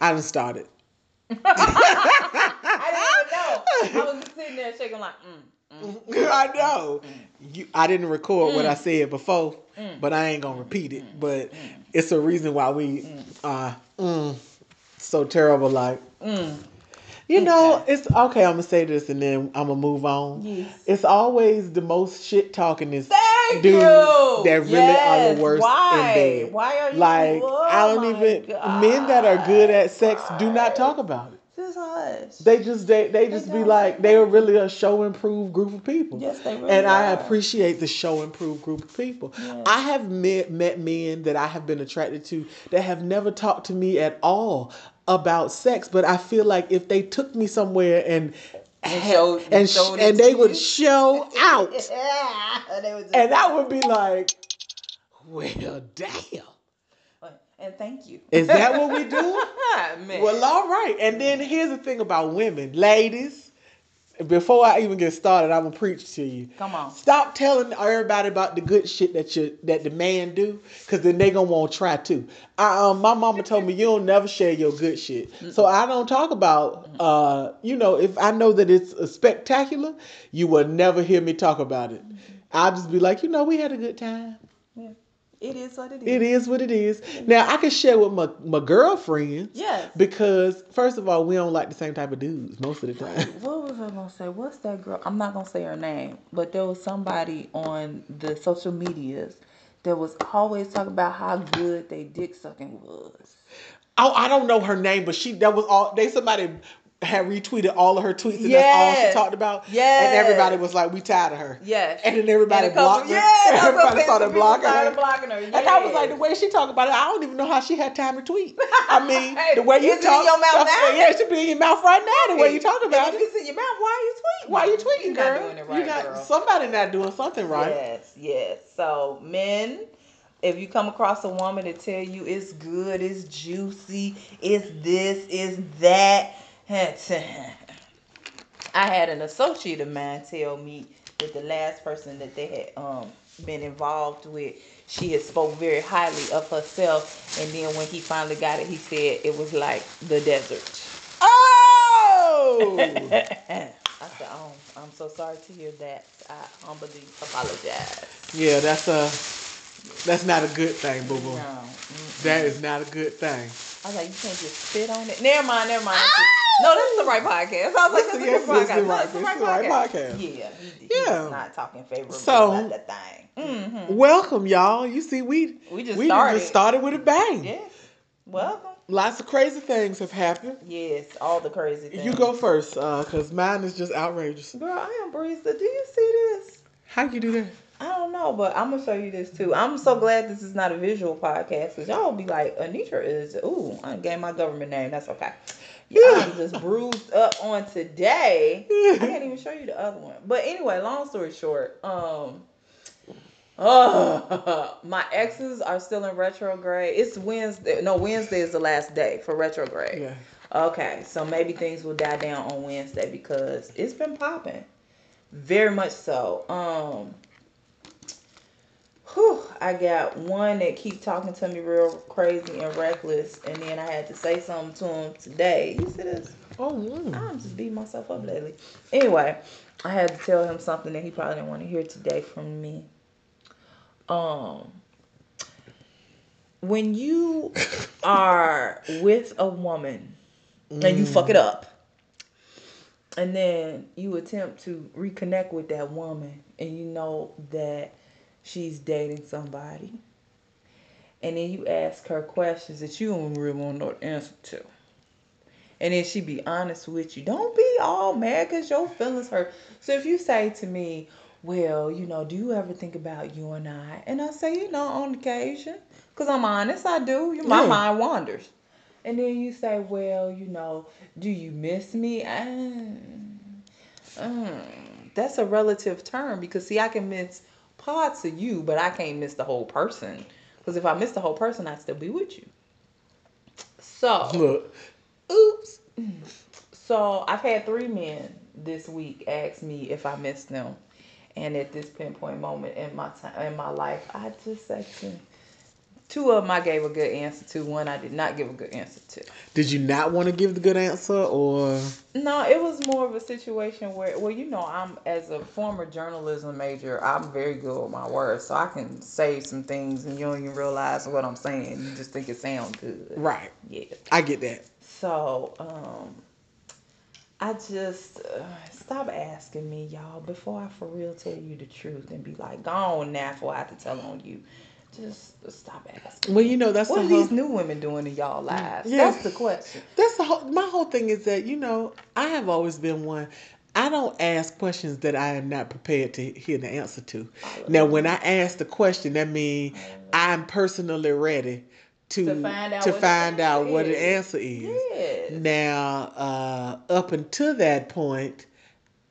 I done started. I didn't even know. I was just sitting there shaking like, mm, mm, I know. You, I didn't record what I Mm. said before, Mm. but I ain't gonna repeat it. But mm, it's a reason why we uh mm, so terrible. Like mm. You know, it's okay. I'm gonna say this and then I'm gonna move on. Yes. It's always the most shit talking is Thank dudes you. that really are the worst Why? in bed. Why are you Like Oh I don't oh even God. men that are good at sex do not talk about it. They just they they just be like they are really a show improved group of people. yes, they really And I appreciate the show improved group of people. Yes. I have met, met men that I have been attracted to that have never talked to me at all about sex, but I feel like if they took me somewhere and And showed- and, showed and they would show out, yeah, and I would be like, "Well, damn." and thank you. Is that what we do? Well, all right. And then here's the thing about women, ladies. Before I even get started, I'm gonna preach to you. Come on. Stop telling everybody about the good shit that you that the man do, cause then they gonna want to try too. I, um, my mama told me you don't never share your good shit, so I don't talk about. Uh, you know, if I know that it's a spectacular, you will never hear me talk about it. I'll just be like, you know, we had a good time. It is what it is. It is what it is. Now I can share with my my girlfriends. Yes. Because first of all, we don't like the same type of dudes most of the time. What was I gonna say? What's that girl? I'm not gonna say her name, but there was somebody on the social medias that was always talking about how good they dick sucking was. Oh, I don't know her name, but she that was all they somebody had retweeted all of her tweets and that's all she talked about. Yes. And everybody was like, We tired of her. Yes. And then everybody And blocked her. Yeah, everybody started blocking started her. blocking her. And I was like, the way she talked about it, I don't even know how she had time to tweet. I mean, Hey, the way you is it in talk, your mouth now? Yeah, it should be in your mouth right now. The way you talk about it. it's in your mouth, why are you tweeting? Why are you tweeting, You're girl? Not doing it right, not, girl. Somebody not doing something right. Yes, yes. So men, if you come across a woman to tell you it's good, it's juicy, it's this, it's that. I had an associate of mine tell me that the last person that they had um been involved with, she had spoke very highly of herself, and then when he finally got it, he said it was like the desert. Oh! I said, oh, I'm so sorry to hear that. I humbly apologize. yeah, that's a that's not a good thing, boo boo. No. That is not a good thing. I was like, you can't just spit on it. Never mind, never mind. No, this is the right podcast. I was like, this is Yes, the yes, podcast. the No, right- the right is the right podcast. podcast. Yeah, he, Yeah. not talking favorably So- about that thing. hmm Welcome, y'all. You see, we We just we started. just started with a bang. Yes. Welcome. Lots of crazy things have happened. Yes, all the crazy things. You go first, uh, cause mine is just outrageous. Girl, I am Barista. Do you see this? How you do that? I don't know, but I'm gonna show you this too. I'm so glad this is not a visual podcast because y'all be like, Anitra is. Ooh, I gave my government name. That's okay. Yeah, I'm just bruised up on today. I can't even show you the other one. But anyway, long story short, um, oh, my exes are still in retrograde. It's Wednesday. No, Wednesday is the last day for retrograde. Yeah. Okay, so maybe things will die down on Wednesday because it's been popping. Very much so. Um whew, I got one that keep talking to me real crazy and reckless, and then I had to say something to him today. You see this? Oh. mm. I'm just beating myself up lately. Anyway, I had to tell him something that he probably didn't want to hear today from me. Um, when you are with a woman and you fuck it up, and then you attempt to reconnect with that woman, and you know that she's dating somebody, and then you ask her questions that you don't really want to know the answer to. And then she be honest with you. Don't be all mad because your feelings hurt. So if you say to me, well, you know, do you ever think about you and I? And I say, you know, on occasion. Because I'm honest, I do. My Yeah. mind wanders. And then you say, well, you know, do you miss me? Mm, mm. That's a relative term because, see, I can miss parts of you, but I can't miss the whole person. Because if I miss the whole person, I'd still be with you. So. Look. Oops. So I've had three men this week ask me if I miss them, and at this pinpoint moment in my time in my life, I just said to Two of them I gave a good answer to. One I did not give a good answer to. Did you not want to give the good answer, or No, it was more of a situation where, well, you know, I'm as a former journalism major, I'm very good with my words, so I can say some things and you don't even realize what I'm saying. You just think it sounds good. right? Yeah. I get that. So, um, I just uh, stop asking me, y'all, before I for real tell you the truth and be like, go on now for I have to tell on you. Just stop asking. Well, you know that's What the are whole, these new women doing in y'all lives? Yeah. That's the question. That's the whole. My whole thing is that you know I have always been one. I don't ask questions that I am not prepared to hear the answer to. Now, when I ask the question, that means I'm personally ready to To find out to what the find out answer what the is. answer is. Yes. Now, uh, up until that point,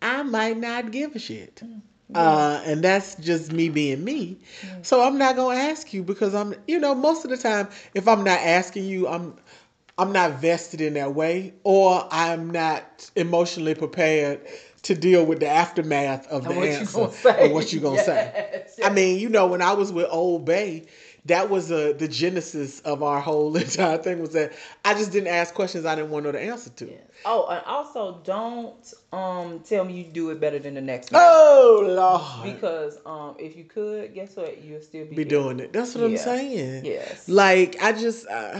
I might not give a shit. Mm, Uh, and that's just me being me. So I'm not gonna ask you because I'm, you know, most of the time, if I'm not asking you, I'm, I'm not vested in that way, or I'm not emotionally prepared to deal with the aftermath of the And what you answer or what you gonna say. Yes, I mean, you know, when I was with Old Bay, that was uh, the genesis of our whole entire thing was that I just didn't ask questions I didn't want to know the answer to. Yes. Oh, and also don't um tell me you do it better than the next man. Oh Lord, Because um if you could, guess what? You'll still be, be doing it. That's what I'm saying. Yes. Like I just, uh,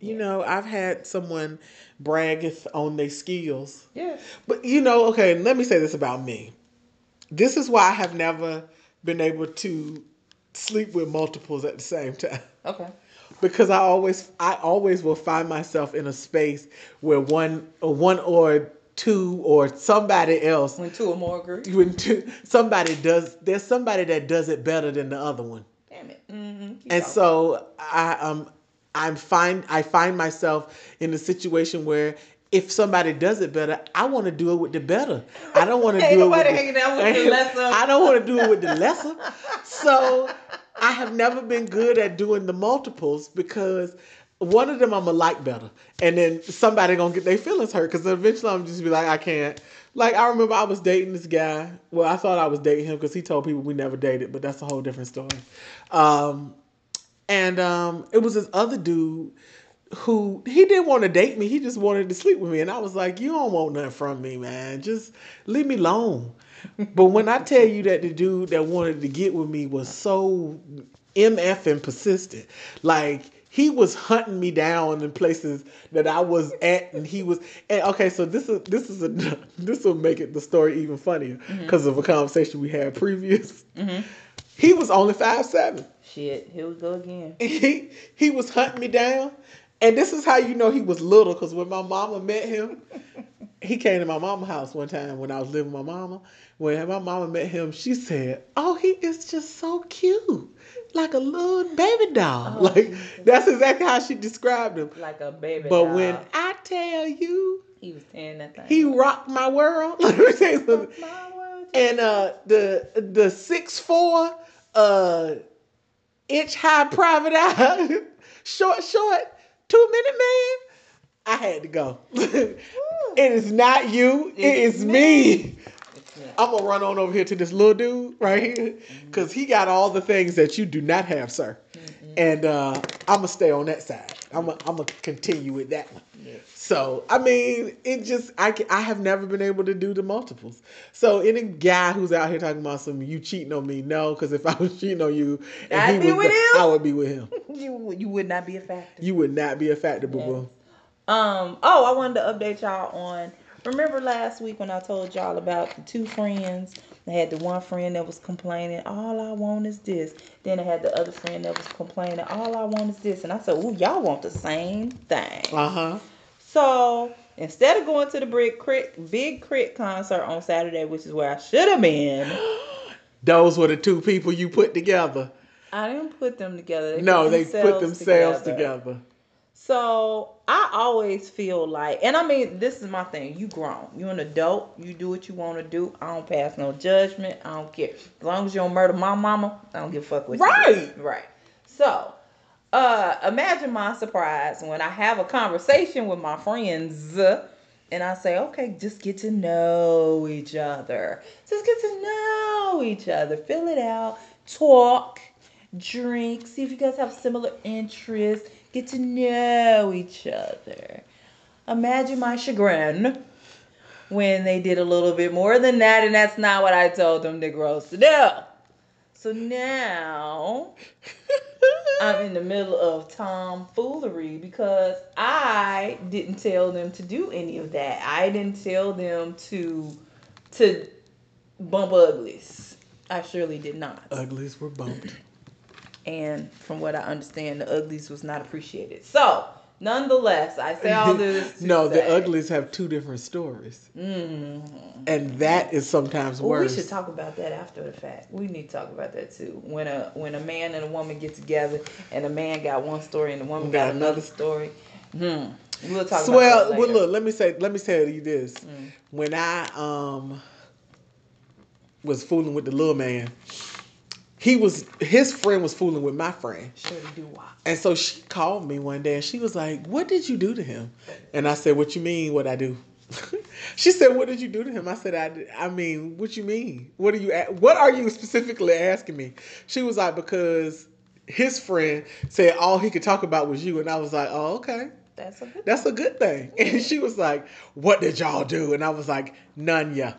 you know, I've had someone braggeth on their skills, Yes. but you know, okay. Let me say this about me. This is why I have never been able to sleep with multiples at the same time. Okay. because I always I always will find myself in a space where one or one or two or somebody else When two or more agree. when two, somebody does there's somebody that does it better than the other one. Damn it. Mm-hmm. And so I um I'm find I find myself in a situation where if somebody does it better, I want to do it with the better. I don't want to do it with the, out with the lesser. I don't want to do it with the lesser. So I have never been good at doing the multiples because one of them I'm gonna like better, and then somebody gonna get their feelings hurt because eventually I'm just be like I can't. Like I remember I was dating this guy. Well, I thought I was dating him because he told people we never dated, but that's a whole different story. Um, and um, it was this other dude who he didn't want to date me. He just wanted to sleep with me, and I was like, "You don't want nothing from me, man. Just leave me alone." but when I tell you that the dude that wanted to get with me was so mf and persistent, like he was hunting me down in places that I was at, and he was. And okay, so this is this is a this will make it the story even funnier mm-hmm. because of a conversation we had previous. Mm-hmm. He was only five seven Shit. Here we go again. he he was hunting me down, and this is how you know he was little. Cause when my mama met him, he came to my mama's house one time when I was living with my mama. When my mama met him, she said, "Oh, he is just so cute, like a little baby doll." Oh, like Jesus. that's exactly how she described him. Like a baby. But doll. when I tell you, he was tearing that thing. he rocked my world. Let me tell you something. And uh, the the six four uh, inch high private eye, short short two minute man. I had to go. it is not you. It It's me. Me. I'm gonna run on over here to this little dude right here, cause he got all the things that you do not have, sir. And uh, I'm gonna stay on that side. I'm gonna, I'm gonna continue with that one. Yes. So I mean, it just I I have never been able to do the multiples. So any guy who's out here talking about some you cheating on me, no, because if I was cheating on you, and I'd he be was with him. I would be with him. You you would not be a factor. You would not be a factor, boo boo. Um. Oh, I wanted to update y'all on. Remember last week when I told y'all about the two friends? I had the one friend that was complaining, all I want is this. Then I had the other friend that was complaining, all I want is this. And I said, Ooh, y'all want the same thing. Uh huh. So instead of going to the Big K.R.I.T., Big K.R.I.T. concert on Saturday, which is where I should have been, Those were the two people you put together. I didn't put them together. They no, put they put themselves themselves together. So I always feel like, and I mean, this is my thing. You grown, you an adult. You do what you want to do. I don't pass no judgment. I don't care. As long as you don't murder my mama, I don't give a fuck what you Right. Right. So, uh, imagine my surprise when I have a conversation with my friends. And I say, okay, just get to know each other. Just get to know each other. Fill it out. Talk. drink, see if you guys have similar interests, get to know each other. Imagine my chagrin when they did a little bit more than that, and that's not what I told them Negroes to do. So now I'm in the middle of tomfoolery because I didn't tell them to do any of that. I didn't tell them to to bump uglies. I surely did not. Uglies were bumped. And from what I understand, the uglies was not appreciated. So Nonetheless, I say all this. no, say, the uglies have two different stories, mm-hmm. and that is sometimes well, worse. We should talk about that after the fact. We need to talk about that too. When a when a man and a woman get together, and a man got one story and the woman got, got another story. Hmm. We'll talk. So, well, well, look. Let me say. Let me tell you this. Mm. When I um was fooling with the little man, he was his friend was fooling with my friend. And so she called me one day and she was like, "What did you do to him?" And I said, "What you mean? What I do?" she said, "What did you do to him?" I said, "I, I mean, what you mean? What are you? What are you specifically asking me?" She was like, "Because his friend said all he could talk about was you," and I was like, "Oh, okay." That's a good. That's a good thing. And she was like, "What did y'all do?" And I was like, "None, yeah."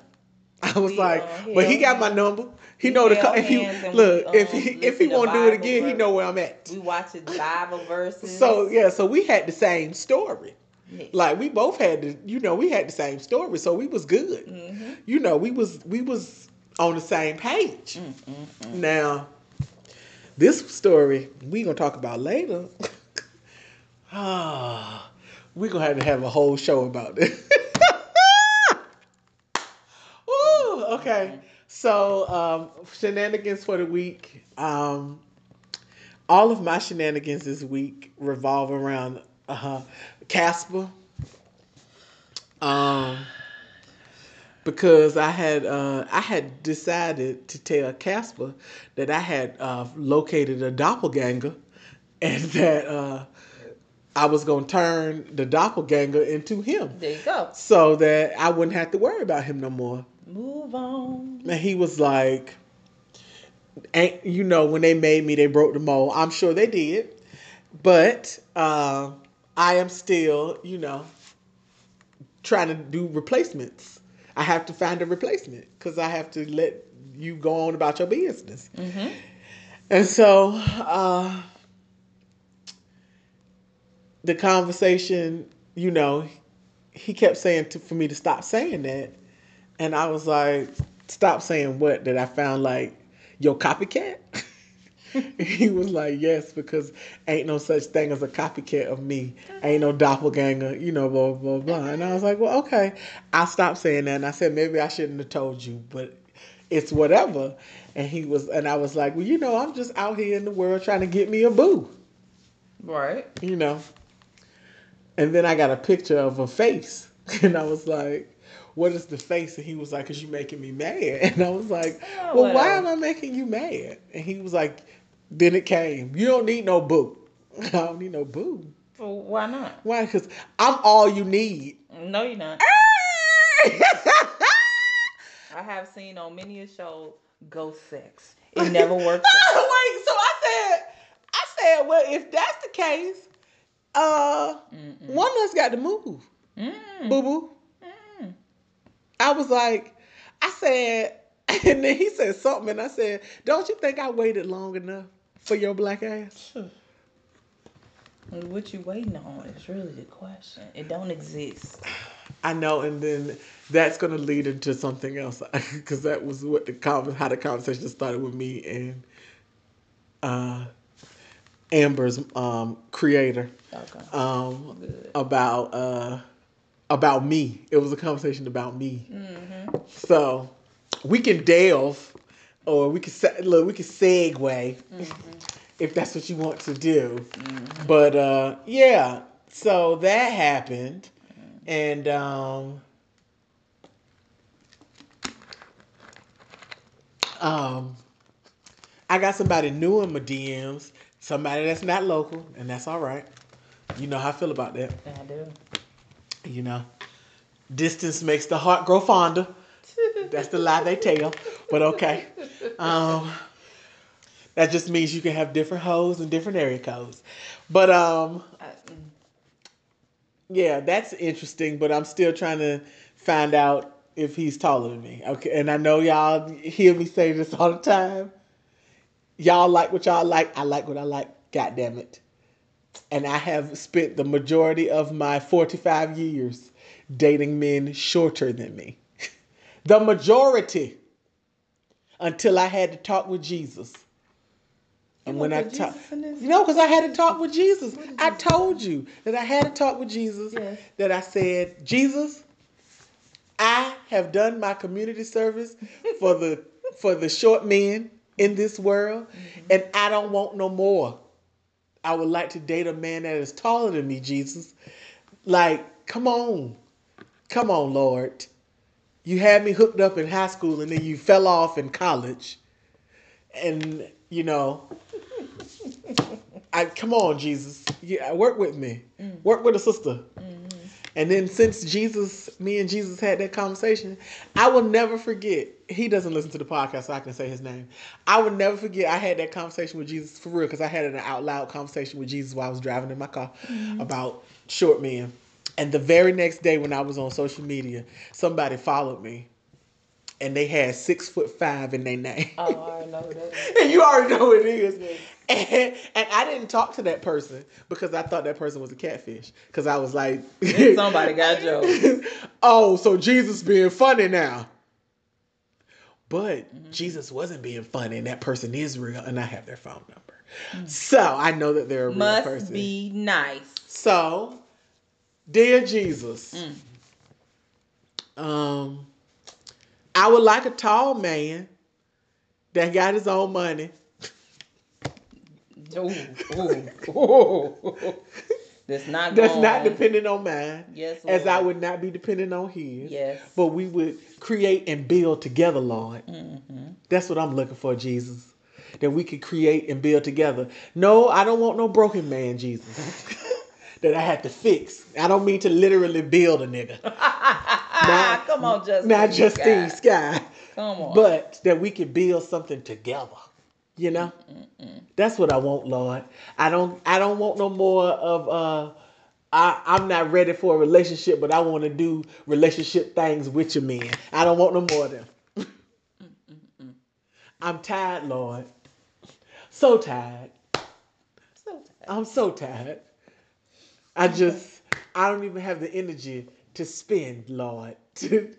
I was like, "But he got my number." He know the if he look we, um, if he if he won't do it again, verse. he know where I'm at. We watching Bible verses. So yeah, so we had the same story. Yes. Like we both had the, you know, we had the same story, so we was good. Mm-hmm. You know, we was we was on the same page. Mm-hmm. Now, this story we gonna talk about later. Ah, we gonna have to have a whole show about this. Ooh, okay. So, um, shenanigans for the week. Um, all of my shenanigans this week revolve around uh, Casper. Um, because I had uh, I had decided to tell Casper that I had uh, located a doppelganger, and that uh, I was gonna turn the doppelganger into him. There you go. So that I wouldn't have to worry about him no more. Move on. And he was like, ain't you know when they made me, they broke the mold. I'm sure they did, but uh, I am still, you know, trying to do replacements. I have to find a replacement because I have to let you go on about your business. Mm-hmm. And so uh, the conversation, you know, he kept saying to, for me to stop saying that. And I was like, stop saying what? That I found like your copycat? he was like, yes, because ain't no such thing as a copycat of me. Ain't no doppelganger, you know, blah, blah, blah. And I was like, well, okay. I stopped saying that. And I said, maybe I shouldn't have told you, but it's whatever. And he was, and I was like, well, you know, I'm just out here in the world trying to get me a boo. Right. You know. And then I got a picture of a face. And I was like, what is the face? And he was like, cause you're making me mad. And I was like, oh, well, why am I making you mad? And he was like, then it came. You don't need no boo. I don't need no boo. Well, why not? Why? Because I'm all you need. No, you're not. I have seen on many a show ghost sex. It never works. Wait, so I said, I said, well, if that's the case, uh, Mm-mm. one of us got to move. Mm. Boo boo. I was like, I said, and then he said something, and I said, "Don't you think I waited long enough for your black ass?" What you waiting on is really the question. It don't exist. I know, and then that's gonna lead into something else because that was what the how the conversation started with me and uh, Amber's um, creator okay. um, about. Uh, about me. It was a conversation about me. Mm-hmm. So we can delve, or we can look. We can segue mm-hmm. if that's what you want to do. Mm-hmm. But uh, yeah, so that happened, and um, um, I got somebody new in my DMs. Somebody that's not local, and that's all right. You know how I feel about that. I do. You know, distance makes the heart grow fonder. That's the lie they tell, but okay. Um, That just means you can have different hoes and different area codes. But um, yeah, that's interesting. But I'm still trying to find out if he's taller than me. Okay, and I know y'all hear me say this all the time. Y'all like what y'all like. I like what I like. God damn it. And I have spent the majority of my 45 years dating men shorter than me. the majority. Until I had to talk with Jesus. And when I talk, Jesus in this? you know, because I had to talk with Jesus. I told you that I had to talk with Jesus. Yes. That I said, Jesus, I have done my community service for the for the short men in this world, mm-hmm. and I don't want no more. I would like to date a man that is taller than me, Jesus. Like, come on. Come on, Lord. You had me hooked up in high school and then you fell off in college. And, you know, I come on, Jesus. Yeah, uh, work with me. Mm. Work with a sister. Mm. And then since Jesus, me and Jesus had that conversation, I will never forget. He doesn't listen to the podcast, so I can say his name. I will never forget. I had that conversation with Jesus for real because I had an out loud conversation with Jesus while I was driving in my car mm-hmm. about short men. And the very next day, when I was on social media, somebody followed me, and they had six foot five in their name. Oh, I already know that and you already know it is. And, and I didn't talk to that person because I thought that person was a catfish. Because I was like, Somebody got jokes. oh, so Jesus being funny now. But Jesus wasn't being funny, and that person is real, and I have their phone number. So I know that they're a real Must person. be nice. So, dear Jesus, Mm. um, I would like a tall man that got his own money. Ooh, ooh, ooh. That's not That's going. not dependent on mine. Yes, As I would not be dependent on his. Yes. But we would create and build together, Lord. Mm-hmm. That's what I'm looking for, Jesus. That we could create and build together. No, I don't want no broken man, Jesus. that I have to fix. I don't mean to literally build a nigga. Come on, Justine. Not Justine Scott. Sky. Come on. But that we could build something together. You know? That's what I want, Lord. I don't I don't want no more of uh I, I'm not ready for a relationship, but I want to do relationship things with your man. I don't want no more of them. I'm tired, Lord. So tired. So tired. I'm so tired. I just I don't even have the energy to spend, Lord. To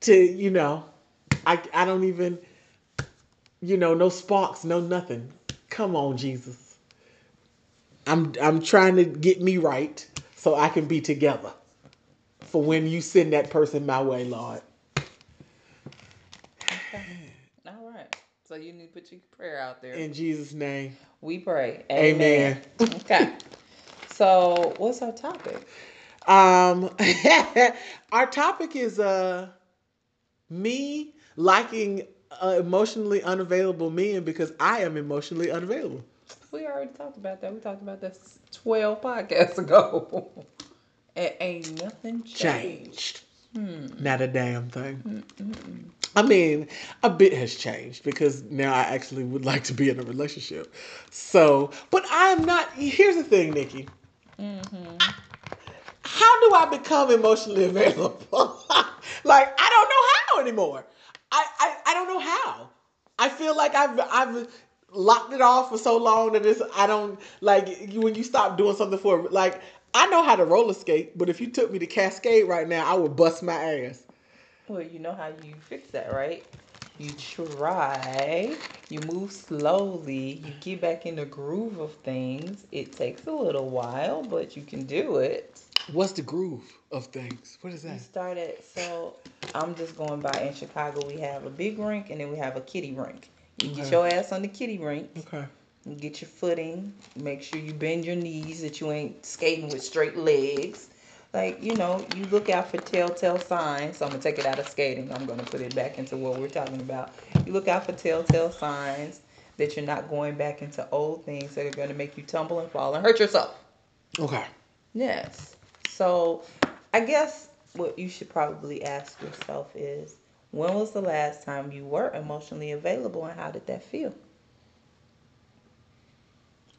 to you know, I I don't even you know, no sparks, no nothing. Come on, Jesus. I'm I'm trying to get me right so I can be together. For when you send that person my way, Lord. All right. So you need to put your prayer out there. In Jesus' name. we pray. Amen. okay. So what's our topic? Um, our topic is uh, me liking uh, emotionally unavailable men because I am emotionally unavailable. We already talked about that. We talked about this 12 podcasts ago. it ain't nothing changed. Changed. Not a damn thing. I mean, a bit has changed because now I actually would like to be in a relationship. So, but I'm not. Here's the thing, Nikki. How do I become emotionally available? like I don't know how anymore. I, I I don't know how. I feel like I've I've locked it off for so long that it's I don't like when you stop doing something for like I know how to roller skate, but if you took me to Cascade right now, I would bust my ass. Well, you know how you fix that, right? You try, you move slowly, you get back in the groove of things. It takes a little while, but you can do it. What's the groove of things? What is that? You started, so I'm just going by in Chicago. We have a big rink and then we have a kitty rink. You get your ass on the kitty rink, Okay. you get your footing, make sure you bend your knees that you ain't skating with straight legs. Like, you know, you look out for telltale signs. So I'm gonna take it out of skating. I'm gonna put it back into what we're talking about. You look out for telltale signs that you're not going back into old things that are gonna make you tumble and fall and hurt yourself. Okay. Yes. So I guess what you should probably ask yourself is when was the last time you were emotionally available and how did that feel?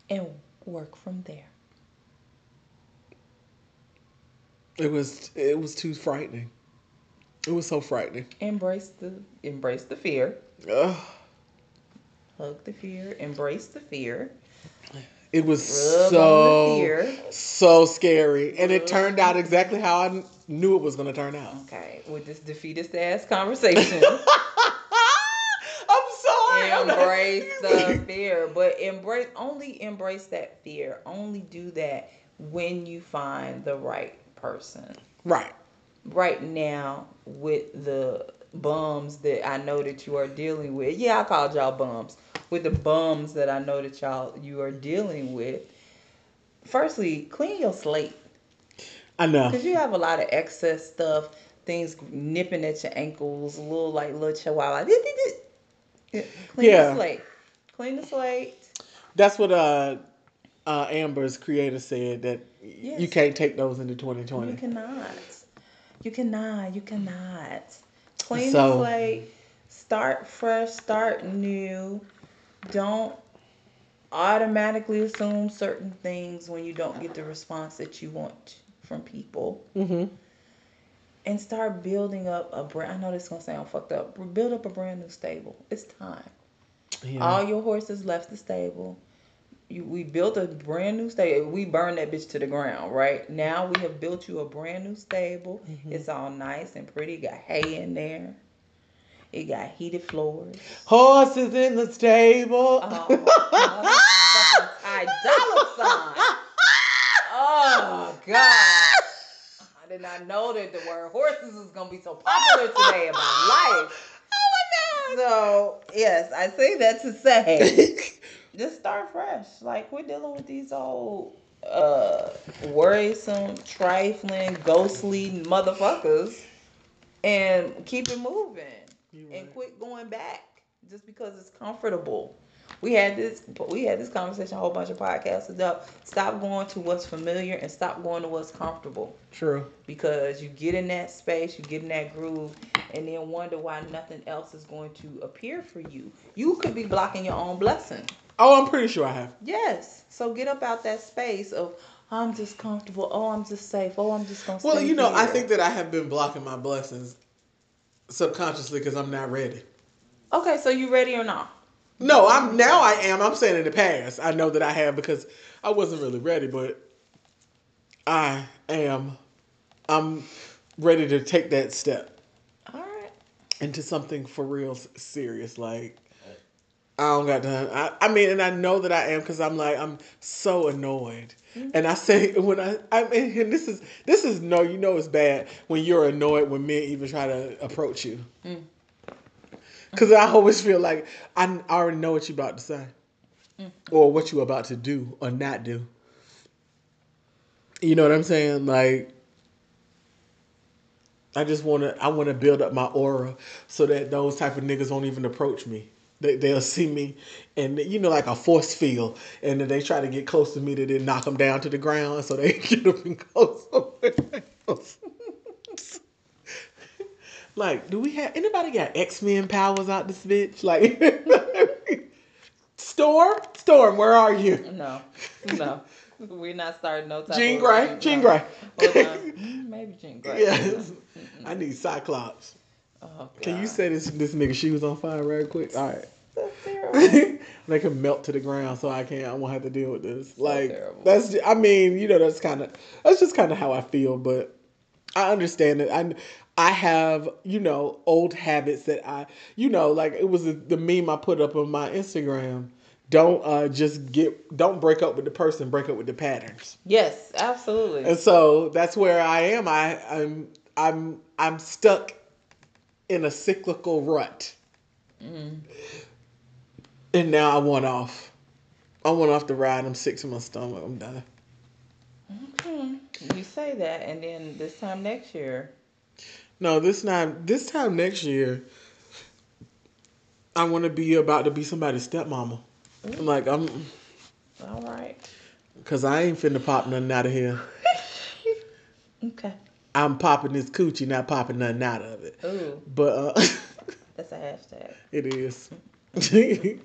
and work from there. It was it was too frightening. It was so frightening. Embrace the embrace the fear. Ugh. Hug the fear. Embrace the fear. It was Rub so so scary, and it turned out exactly how I knew it was going to turn out. Okay, with this defeatist ass conversation, I'm sorry. I'm embrace the fear, but embrace only embrace that fear. Only do that when you find the right person. right. Right now, with the bums that I know that you are dealing with, yeah, I called y'all bums. With the bums that I know that y'all you are dealing with, firstly, clean your slate. I know. Because you have a lot of excess stuff, things nipping at your ankles, a little like little chihuahua. Clean Yeah. the slate. Clean the slate. That's what uh, uh, Amber's creator said that you can't take those into 2020. You cannot. You cannot. You cannot. Clean So- the slate. Start fresh. Start new. Don't automatically assume certain things when you don't get the response that you want from people. Mm-hmm. and start building up a brand. I know this is gonna sound fucked up. Build up a brand new stable. It's time. Yeah. All your horses left the stable. You, we built a brand new stable. We burned that bitch to the ground, right? Now we have built you a brand new stable. It's all nice and pretty. Got hay in there. It got heated floors. Horses in the stable. Oh, Ty Sign. Oh God. I did not know that the word horses is gonna be so popular today in my life. So yes, I say that to say just start fresh. Like we're dealing with these old uh worrisome, trifling, ghostly motherfuckers and keep it moving And right. quit going back just because it's comfortable. We had this we had this conversation a whole bunch of podcasts ago. Stop going to what's familiar and stop going to what's comfortable. True. Because you get in that space, you get in that groove, and then wonder why nothing else is going to appear for you. You could be blocking your own blessing. Oh, I'm pretty sure I have. Yes. So get up out that space of I'm just comfortable. Oh, I'm just safe. Oh, I'm just gonna. Well, stay you know, I think that I have been blocking my blessings subconsciously because I'm not ready. Okay, so you ready or not? No, I'm now I am. I'm saying in the past. I know that I have because I wasn't really ready, but I am I'm ready to take that step All right. into something for real serious like I don't got time. I, I mean, and I know that I am because I'm like I'm so annoyed, and I say when I I mean, and this is this is no, you know it's bad when you're annoyed when men even try to approach you, Mm. because I always feel like I, I already know what you're about to say, or what you're about to do or not do. You know what I'm saying? Like I just want to I want to build up my aura so that those type of niggas won't even approach me. They, they'll see me and you know like a force field and then they try to get close to me to then knock them down to the ground so they get up and close. like, do we have anybody got X Men powers out this bitch? Like, Storm, Storm, where are you? No, no, we're not starting no type. Jean Grey, Jean. Grey. Maybe Jean Grey. Yes, I need Cyclops. Oh, Can you say this this nigga shoes on fire real quick? All right. They can melt to the ground, so I can't. I won't have to deal with this. like terrible. that's. I mean, you know, that's kind of. That's just kind of how I feel, but I understand it. I. I have, you know, old habits that I, you know, like it was the, the meme I put up on my Instagram. Don't uh, just get, don't break up with the person, break up with the patterns. Yes, absolutely. And so that's where I am. I, I'm, I'm, I'm stuck in a cyclical rut. Mm. And now I want off. I want off the ride. I'm sick to my stomach. I'm done. Hmm. You say that, and then this time next year, No, this time, this time next year, I want to be about to be somebody's stepmama. I'm like, I'm, all right. cause I ain't finna pop nothing out of here. Okay. I'm popping this coochie, not popping nothing out of it. Ooh, But uh, that's a hashtag. it is. Okay.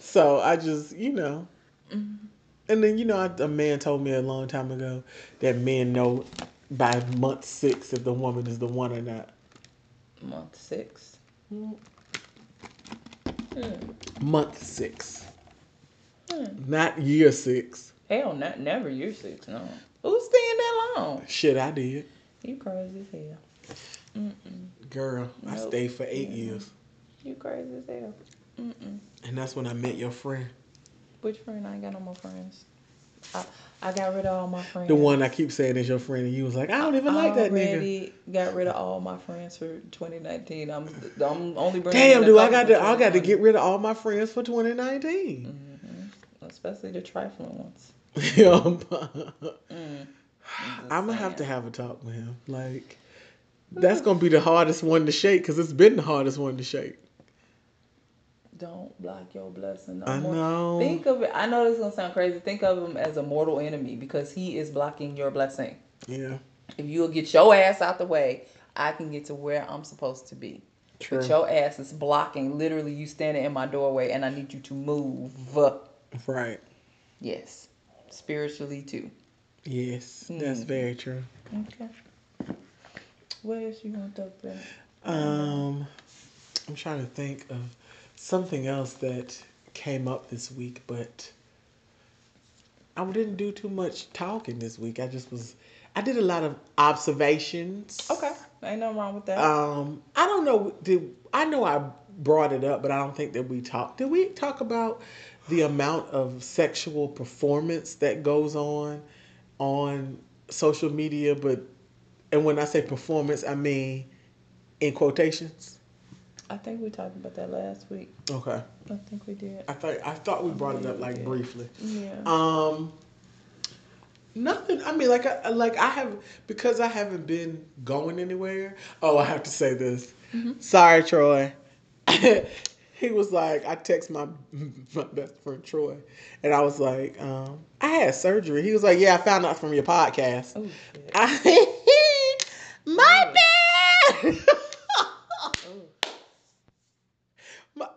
so I just, you know, Mm. And then you know, I- a man told me a long time ago that men know by month six if the woman is the one or not. Month six. Month six, Hmm. not year six. Hell, not never year six. No. Who's staying that long? Shit, I did, You crazy as hell. girl. I stayed for eight Yeah. years, You crazy as hell. Mm-mm. and that's when I met your friend, Which friend? I ain't got no more friends. I, I got rid of all my friends. the one I keep saying is your friend, and you was like, I don't even like that nigga. already got rid of all my friends for 2019. I'm I'm only bringing. Damn, dude, I got to, I got to get rid of all my friends for 2019. Mm-hmm. especially the trifling ones. I'm gonna have to have a talk with him. Like, that's gonna be the hardest one to shake because it's been the hardest one to shake. Don't block your blessing. No I more. know. Think of it. I know this is gonna sound crazy. Think of him as a mortal enemy because he is blocking your blessing. Yeah, If you'll get your ass out the way, I can get to where I'm supposed to be. true. But your ass is blocking literally you standing in my doorway and I need you to move. Right. Yes. Spiritually too. Yes, that's Hmm. very true. Okay. What else you want to talk about? Um, I'm trying to think of something else that came up this week, but I didn't do too much talking this week. I just was, I did a lot of observations. Okay. Ain't nothing wrong with that. Um, I don't know. Did I know I brought it up, but I don't think that we talked. Did we talk about the amount of sexual performance that goes on on social media? But and when I say performance, I mean in quotations. I think we talked about that last week. Okay. I think we did. I thought I thought we brought it up like Yeah. briefly. Yeah. Um, nothing. I mean, like I like I have because I haven't been going anywhere. Oh, I have to say this. Sorry, Troy. he was like, I text my my best friend Troy, and I was like, um, I had surgery. He was like, Yeah, I found out from your podcast. oh. I, my bad.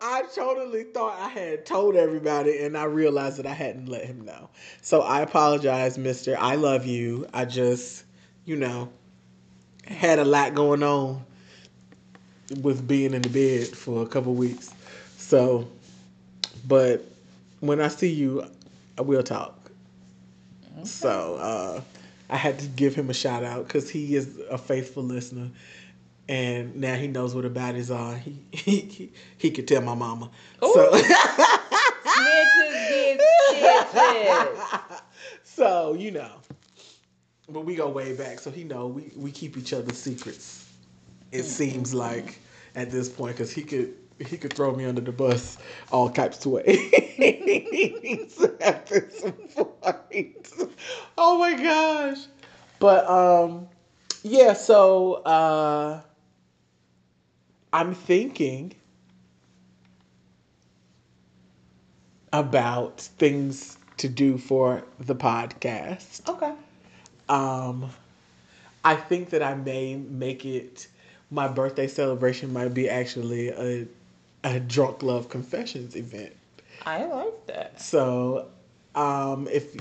I totally thought I had told everybody, and I realized that I hadn't let him know. So I apologize, Mister. I love you. I just, you know, had a lot going on with being in the bed for a couple weeks. So, but when I see you, I will talk. So uh, I had to give him a shout out because he is a faithful listener, and now he knows what the baddies are. He he he, he could tell my mama. So Snitches get so you know, but we go way back, so he know we we keep each other's secrets. It seems like at this point because he could. He could throw me under the bus all types of ways at this point. Oh my gosh. But um yeah, so uh I'm thinking about things to do for the podcast. Okay. Um, I think that I may make it. My birthday celebration might be actually a a drunk love confessions event. I like that. So, um, if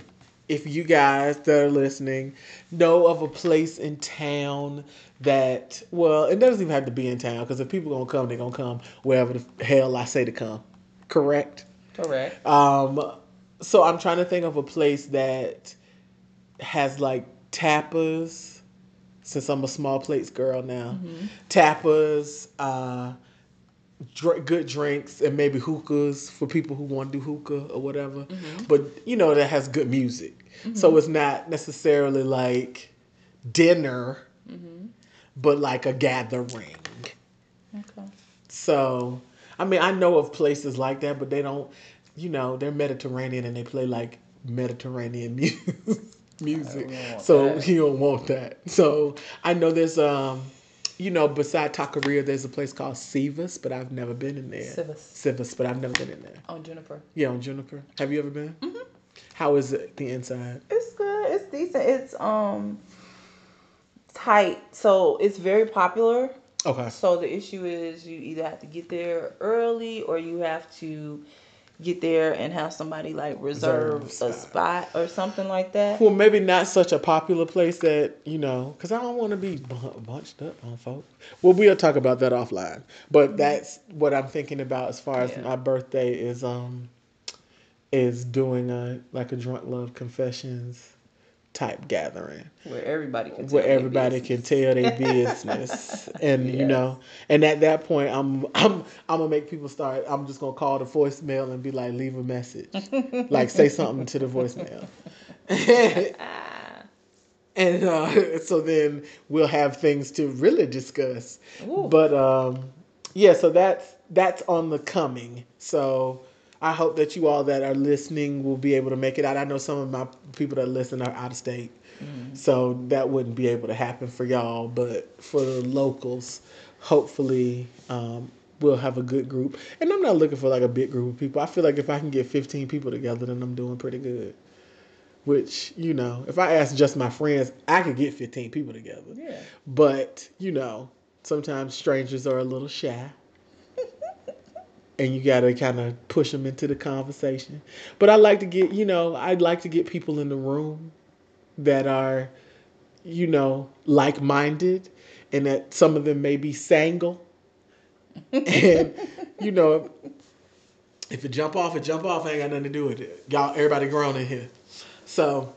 if you guys that are listening know of a place in town that well, it doesn't even have to be in town because if people gonna come, they're gonna come wherever the hell I say to come. Correct. Correct. Um, so I'm trying to think of a place that has like tapas. Since I'm a small plates girl now, tapas, uh, dr- good drinks, and maybe hookahs for people who want to do hookah or whatever. But you know that has good music, so it's not necessarily like dinner, but like a gathering. Okay. So, I mean, I know of places like that, but they don't, you know, they're Mediterranean and they play like Mediterranean mu- music. So that. you don't want that. So I know there's, um, you know, beside Taqueria, there's a place called Sivas, but I've never been in there. Sivas. Sivas, but I've never been in there. On Juniper. Yeah, on Juniper. Have you ever been? Mm-hmm. How is it the inside? It's good. It's decent. It's um tight. So it's very popular. Okay. So the issue is you either have to get there early or you have to get there and have somebody like reserve Reserve a spot. or something like that. Well, maybe not such a popular place that you know, because I don't want to be bu- bunched up on folks. Well, we'll talk about that offline. But that's what I'm thinking about as far as Yeah. my birthday is. Um, is doing a like a drunk love confessions type gathering. Where everybody can where tell their everybody can business. tell their business. And you know and at that point i'm i'm i'm gonna make people start i'm just gonna call the voicemail and be like leave a message. Like say something to the voicemail. And uh, so then we'll have things to really discuss. Ooh. but um yeah so that's that's on the coming. So i hope that you all that are listening will be able to make it out. I know some of my people that listen are out of state so that wouldn't be able to happen for y'all but for the locals hopefully um we'll have a good group. And i'm not looking for like a big group of people. I feel like if i can get 15 people together then i'm doing pretty good. Which you know if i ask just my friends i could get 15 people together. Yeah. but you know sometimes strangers are a little shy and you gotta kind of push them into the conversation but i like to get you know i'd like to get people in the room that are you know like-minded and that some of them may be single and you know if it jump off it jump off ain't got nothing to do with it y'all everybody grown in here so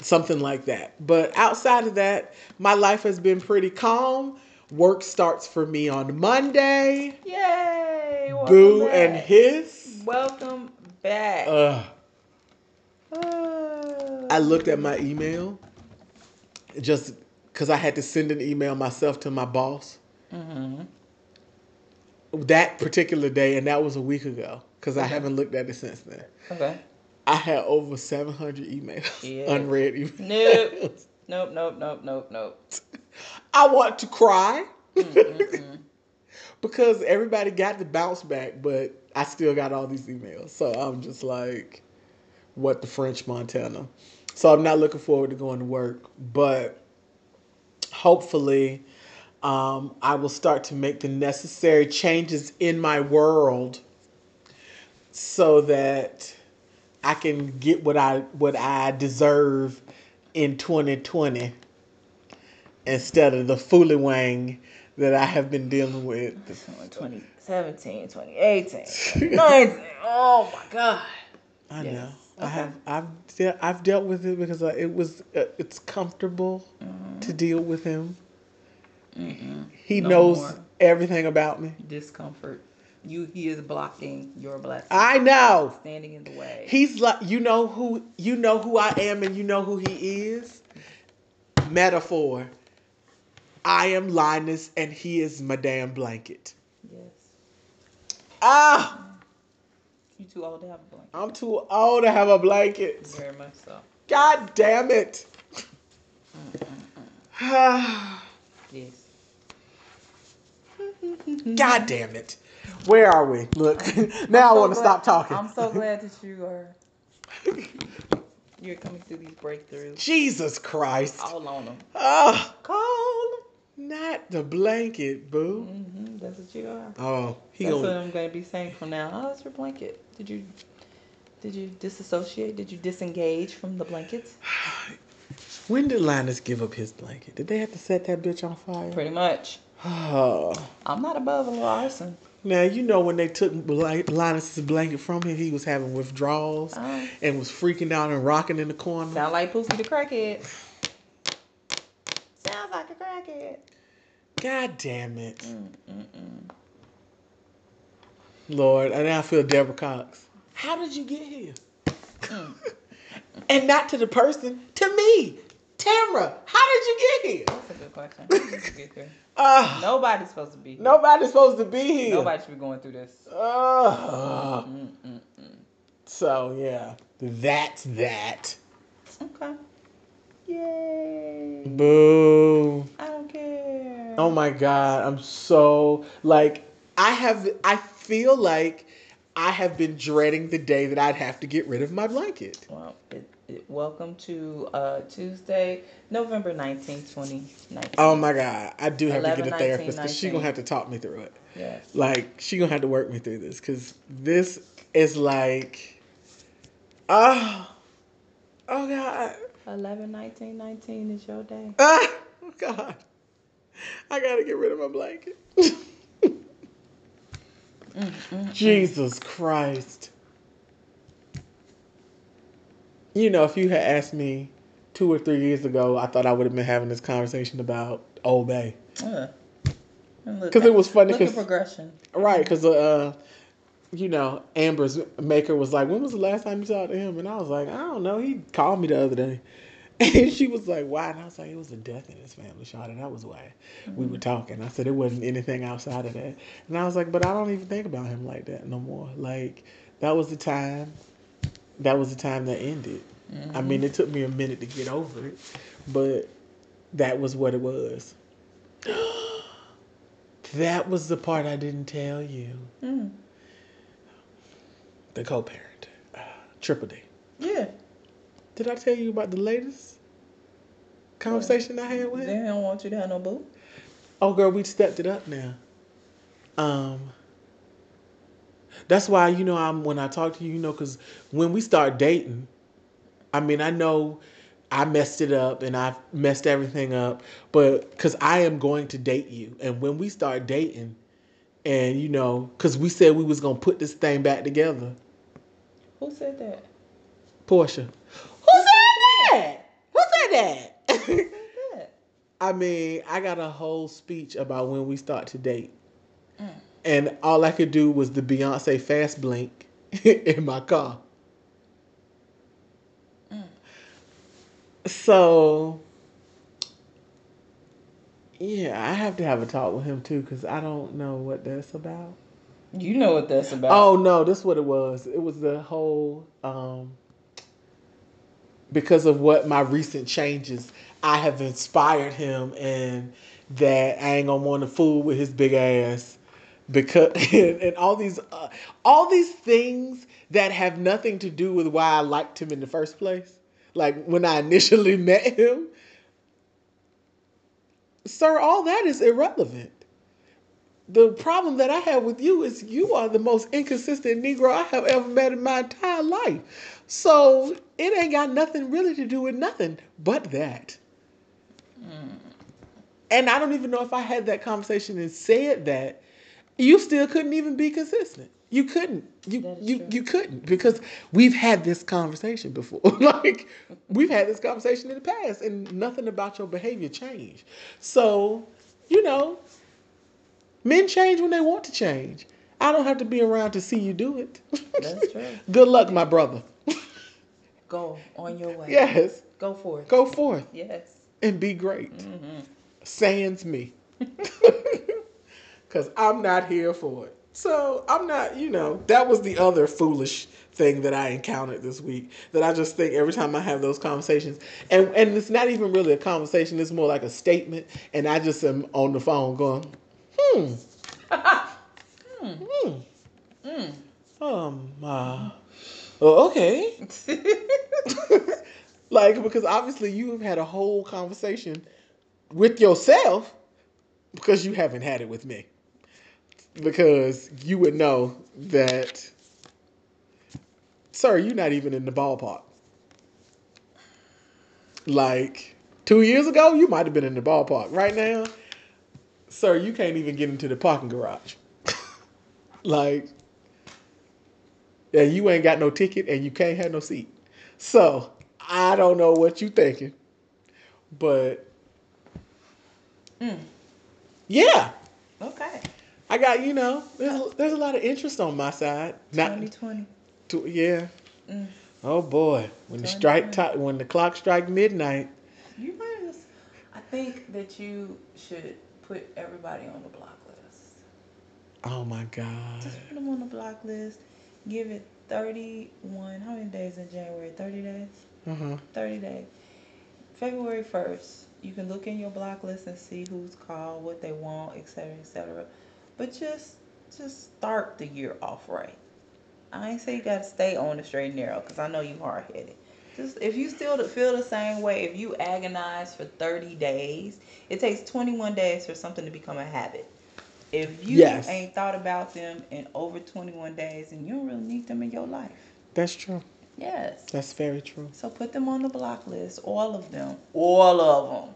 something like that. But outside of that, my life has been pretty calm. Work starts for me on Monday. Yay! Welcome Boo back. and his. Welcome back. Uh, Uh, I looked at my email just because I had to send an email myself to my boss mhm. that particular day, and that was a week ago because I haven't looked at it since then. Okay. I had over 700 emails, Yeah. unread emails. Nope. Nope. Nope. Nope. Nope. Nope. I want to cry Mm-mm-mm. Because everybody got the bounce back, but I still got all these emails. So I'm just like, what the French Montana. So I'm not looking forward to going to work, but hopefully um, I will start to make the necessary changes in my world so that I can get what I what I deserve in 2020 instead of the foolywang that I have been dealing with. 2017, 2018, 2019. Oh my God. I Yes. know. I have. I've de- I've dealt with it because uh, it was. Uh, it's comfortable to deal with him. He No knows more. everything about me. Discomfort. You. He is blocking your blessing. I know. standing in the way. He's like you know who you know who I am and you know who he is. Metaphor. I am Linus and he is Madame Blanket. yes. Ah, You too old to have a blanket. I'm too old to have a blanket. Very much so. God damn it. Yes. God damn it. Where are we? Look, now I want to stop talking. I'm so glad that you are. You're coming through these breakthroughs. Jesus Christ. All on them. Oh, Call not the blanket, boo. hmm That's what you are. Oh, he That's what gonna, I'm gonna be saying from now. Oh, it's your blanket. Did you did you disassociate? Did you disengage from the blankets? when did Linus give up his blanket? Did they have to set that bitch on fire? Pretty much. Oh. I'm not above a little arson. Now you know when they took Linus's blanket from him, he was having withdrawals Oh. and was freaking out and rocking in the corner. Sound like Pookie the crackhead. Sounds like crackhead. God damn it, Mm-mm-mm. Lord! And I feel Deborah Cox. How did you get here? Mm. and not to the person, to me, Tamara. How did you get here? That's a good question. How did you get there? Uh, Nobody's supposed to be. Here. nobody's supposed to be here. Nobody should be going through this. Uh, Mm-mm-mm. so yeah, that's that. Okay. Yay. Boo. I don't care. Oh my god, I'm so like I have I feel like I have been dreading the day that I'd have to get rid of my blanket. Well, it, it, welcome to uh, Tuesday, November 19th, 2019. Oh my God. I do have to get a therapist because she's going to have to talk me through it. Yes. Like, she going to have to work me through this because this is like, oh, oh God. 11, 19, 19 is your day. Ah, oh God. I got to get rid of my blanket. Jesus Christ. You know, if you had asked me two or three years ago, I thought I would have been having this conversation about Old Bay. Uh, and look 'Cause at- it was funny Look at progression. Right, because, uh, you know, Amber's maker was like, when was the last time you talked to him? And I was like, I don't know. He called me the other day. And she was like, why? And I was like, it was a death in his family, Shawty. That was why we were talking. I said, it wasn't anything outside of that. And I was like, but I don't even think about him like that no more. Like, that was the time. That was the time that ended. I mean, it took me a minute to get over it, but that was what it was. that was the part I didn't tell you. Mm. The co-parent, uh, Triple D. Yeah. Did I tell you about the latest conversation I had with They him? don't want you to have no boo. Oh, girl, we stepped it up now. Um, that's why you know I'm when I talk to you, you know, because when we start dating, I mean, I know I messed it up and I've messed everything up, but because I am going to date you, and when we start dating, and you know, because we said we was gonna put this thing back together, Who said that? Portia. Who said that? Who said that? Who said that? I mean, I got a whole speech about when we start to date. Mm. And all I could do was the Beyonce fast blink in my car. Mm. So, yeah, I have to have a talk with him too because I don't know what that's about. You know what that's about. Oh no, this is what it was. It was the whole um because of what my recent changes, I have inspired him and that I ain't gonna want to fool with his big ass because and, and all these uh, all these things that have nothing to do with why I liked him in the first place. Like when I initially met him, sir, all that is irrelevant the problem that I have with you is you are the most inconsistent Negro I have ever met in my entire life. So it ain't got nothing really to do with nothing but that. Mm. And I don't even know if I had that conversation and said that, you still couldn't even be consistent. You couldn't. You you true. you couldn't because we've had this conversation before. like we've had this conversation in the past and nothing about your behavior changed. So, you know, Men change when they want to change. I don't have to be around to see you do it. That's true. Good luck, my brother. Go on your way. yes, Go for it. go forth Yes. and be great. Mm-hmm. Sans me. Because I'm not here for it. So I'm not, you know, that was the other foolish thing that I encountered this week. That I just think every time I have those conversations, and, and it's not even really a conversation, it's more like a statement. And I just am on the phone going, hmm. hmm. Mm. Um, uh, oh, okay. like, because obviously you have had a whole conversation with yourself because you haven't had it with me. Because you would know that, sir, you're not even in the ballpark. Like, two years ago, you might have been in the ballpark. Right now, sir, you can't even get into the parking garage. like, yeah, you ain't got no ticket and you can't have no seat. So I don't know what you thinking, but Mm. yeah, Okay. I got you know there's there's a lot of interest on my side. 2020. to, yeah. Mm. Oh boy, when the strike ti when the clock strike midnight. You might just, I think that you should put everybody on the block list. Oh my God. Just put them on the block list. Give it 31. How many days in January? 30 days? Uh huh. 30 days. February 1st, you can look in your block list and see who's called, what they want, etc., etc. But just just start the year off right. I ain't say you gotta stay on the straight and narrow because I know you hard headed. Just if you still feel the same way, if you agonize for 30 days, it takes 21 days for something to become a habit. If you Yes. ain't thought about them in over 21 days, and you don't really need them in your life. That's true. Yes. That's very true. So put them on the block list, all of them, all of them.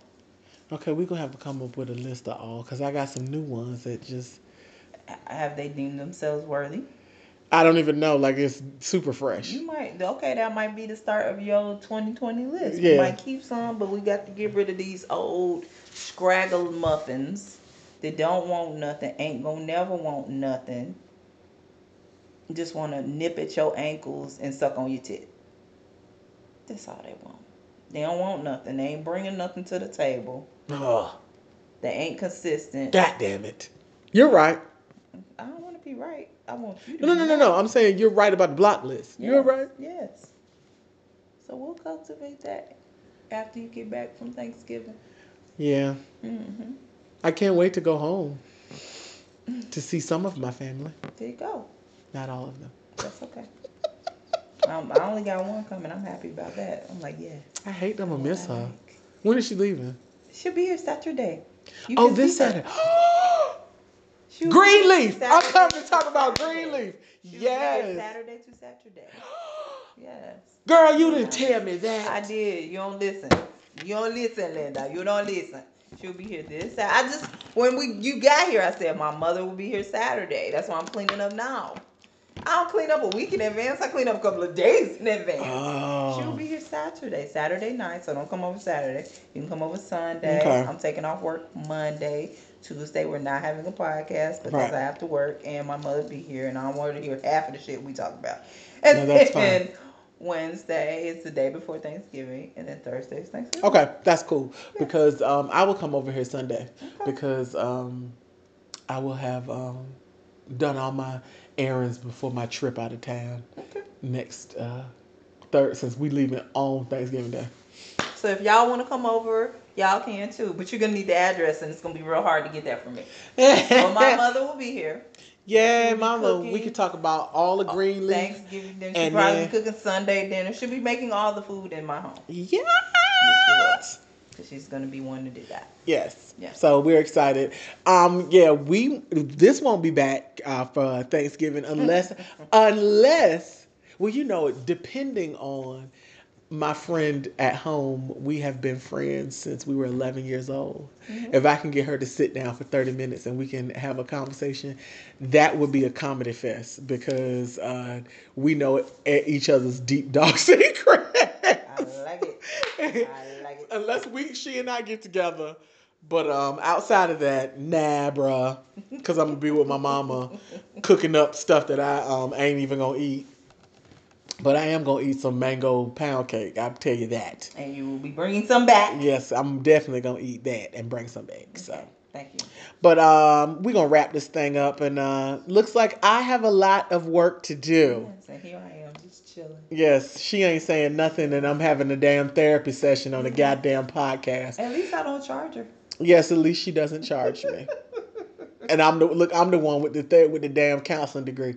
Okay, we're gonna have to come up with a list of all because I got some new ones that just Have they deemed themselves worthy? I don't even know. Like it's super fresh. You might okay, that might be the start of your 2020 list. Yeah. We might keep some, but we got to get rid of these old scraggle muffins that don't want nothing, ain't gonna never want nothing. Just want to nip at your ankles and suck on your tit. That's all they want. They don't want nothing. They ain't bringing nothing to the table. Oh, They ain't consistent. God damn it! You're right. I don't want to be right. I want you to No, no, no, right. no. I'm saying you're right about the block list. You're right. Yes. So we'll cultivate that after you get back from Thanksgiving. Yeah. Mm-hmm. I can't wait to go home to see some of my family. There you go. Not all of them. That's okay. um, I only got one coming. I'm happy about that. I'm like, yeah. I hate them. I miss her. When is she leaving? She'll be here Saturday. You Oh, this. Saturday. Be Greenleaf. I'm coming to talk about Saturday. Greenleaf. She'll be here Yes. Saturday to Saturday. Yes. Girl, you didn't tell me that. I did. You don't listen. You don't listen, Linda. You don't listen. She'll be here this. I just when we you got here, I said my mother will be here Saturday. That's why I'm cleaning up now. I don't clean up a week in advance. I clean up a couple of days in advance. She'll Oh. be here Saturday, Saturday night. So don't come over Saturday. You can come over Sunday. Okay. I'm taking off work Monday. Tuesday we're not having a podcast because Right. I have to work and my mother be here and I don't want her to hear half of the shit we talk about. And No, that's then fine. Wednesday is the day before Thanksgiving and then Thursday is Thanksgiving. Okay, that's cool because um, I will come over here Sunday because um, I will have um, done all my errands before my trip out of town Okay. next uh, third since we leaving on Thanksgiving Day. So if y'all want to come over, y'all can too. But you're gonna need the address and it's gonna be real hard to get that from me. But my mother will be here. yeah, Mama, we cooking. could talk about all the Greenleaf. Thanksgiving dinner. She'll probably then- be cooking Sunday dinner. She'll be making all the food in my home. Yes. Cause she's gonna be one to do that. Yes. Yeah. So we're excited. Um, yeah, we this won't be back uh, for Thanksgiving unless unless well, you know, depending on my friend at home, we have been friends since we were 11 years old. If I can get her to sit down for 30 minutes and we can have a conversation, that would be a comedy fest because uh, we know each other's deep dark secrets. I like it. I like it. Unless we, she and I get together. But um, outside of that, nah, bruh. Because I'm going to be with my mama cooking up stuff that I um, ain't even going to eat. But I am going to eat some mango pound cake. I'll tell you that. And you will be bringing some back. Yes, I'm definitely going to eat that and bring some back. So. Okay, Thank you. But um, we're going to wrap this thing up. And uh, looks like I have a lot of work to do. Yes, and here I chilling. Yes, she ain't saying nothing, and I'm having a damn therapy session on a goddamn podcast. At least I don't charge her. Yes, at least she doesn't charge me. and I'm the look. I'm the one with the third with the damn counseling degree.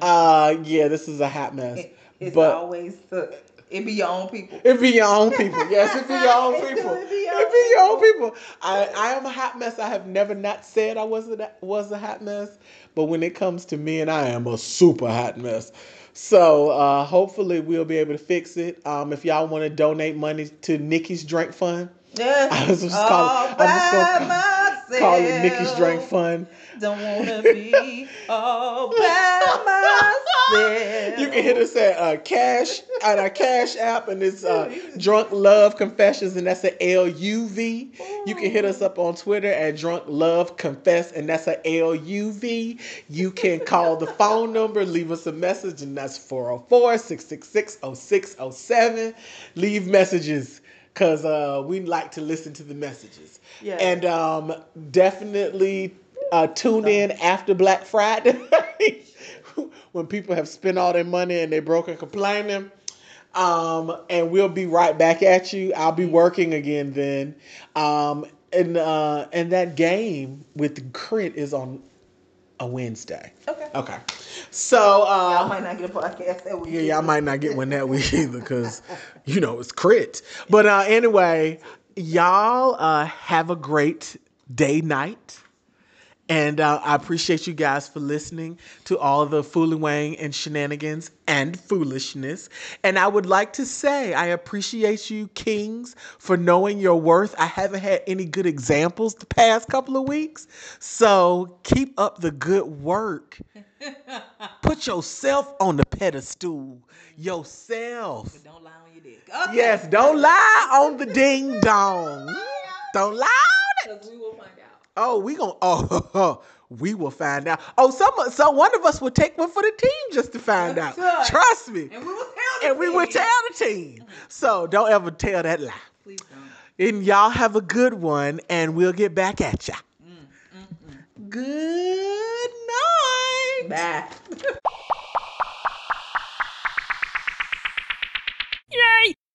Uh, yeah, this is a hot mess. It- It's But- always the it be your own people. It be your own people. Yes, it be your own people. it be your It own be your own people. I, I am a hot mess. I have never not said I wasn't a, was a hot mess, but when it comes to me and I am a super hot mess. So uh, hopefully we'll be able to fix it. Um, if y'all want to donate money to Nikki's Drink Fund, Yeah. I was just call it- I'm just gonna by call it Nikki's Drink myself. Fund. Don't wanna be all by myself. You can hit us at uh, Cash at our Cash app, and it's uh, Drunk Love Confessions, and that's a L U V. You can hit us up on Twitter at Drunk Love Confess, and that's a L U V. You can call the phone number, leave us a message, and that's 404 666 0607. Leave messages. Cause uh, we like to listen to the messages, Yeah. and um, definitely uh, tune in after Black Friday when people have spent all their money and they broke and complaining. Um, and we'll be right back at you. I'll be working again then. Um, and uh, and that game with the K.R.I.T is on a Wednesday. Okay. Okay. So uh, I might not get a podcast that week. yeah, y'all might not get one that week either because you know it's K.R.I.T. But uh, anyway, y'all uh, have a great day night. And uh, I appreciate you guys for listening to all the fooling wang and shenanigans and foolishness. And I would like to say I appreciate you, kings, for knowing your worth. I haven't had any good examples the past couple of weeks. So keep up the good work. Put yourself on the pedestal. Yourself. Don't lie on your dick. Okay. Yes, don't lie on the ding dong. Don't lie on it. Because we will find out. Oh, we gonna oh we will find out. Oh, some so one of us will take one for the team just to find out. Trust me. And we will tell the And we will team. tell the team. So don't ever tell that lie. Please don't. And y'all have a good one, and we'll get back at ya. Mm, Good night. Bye.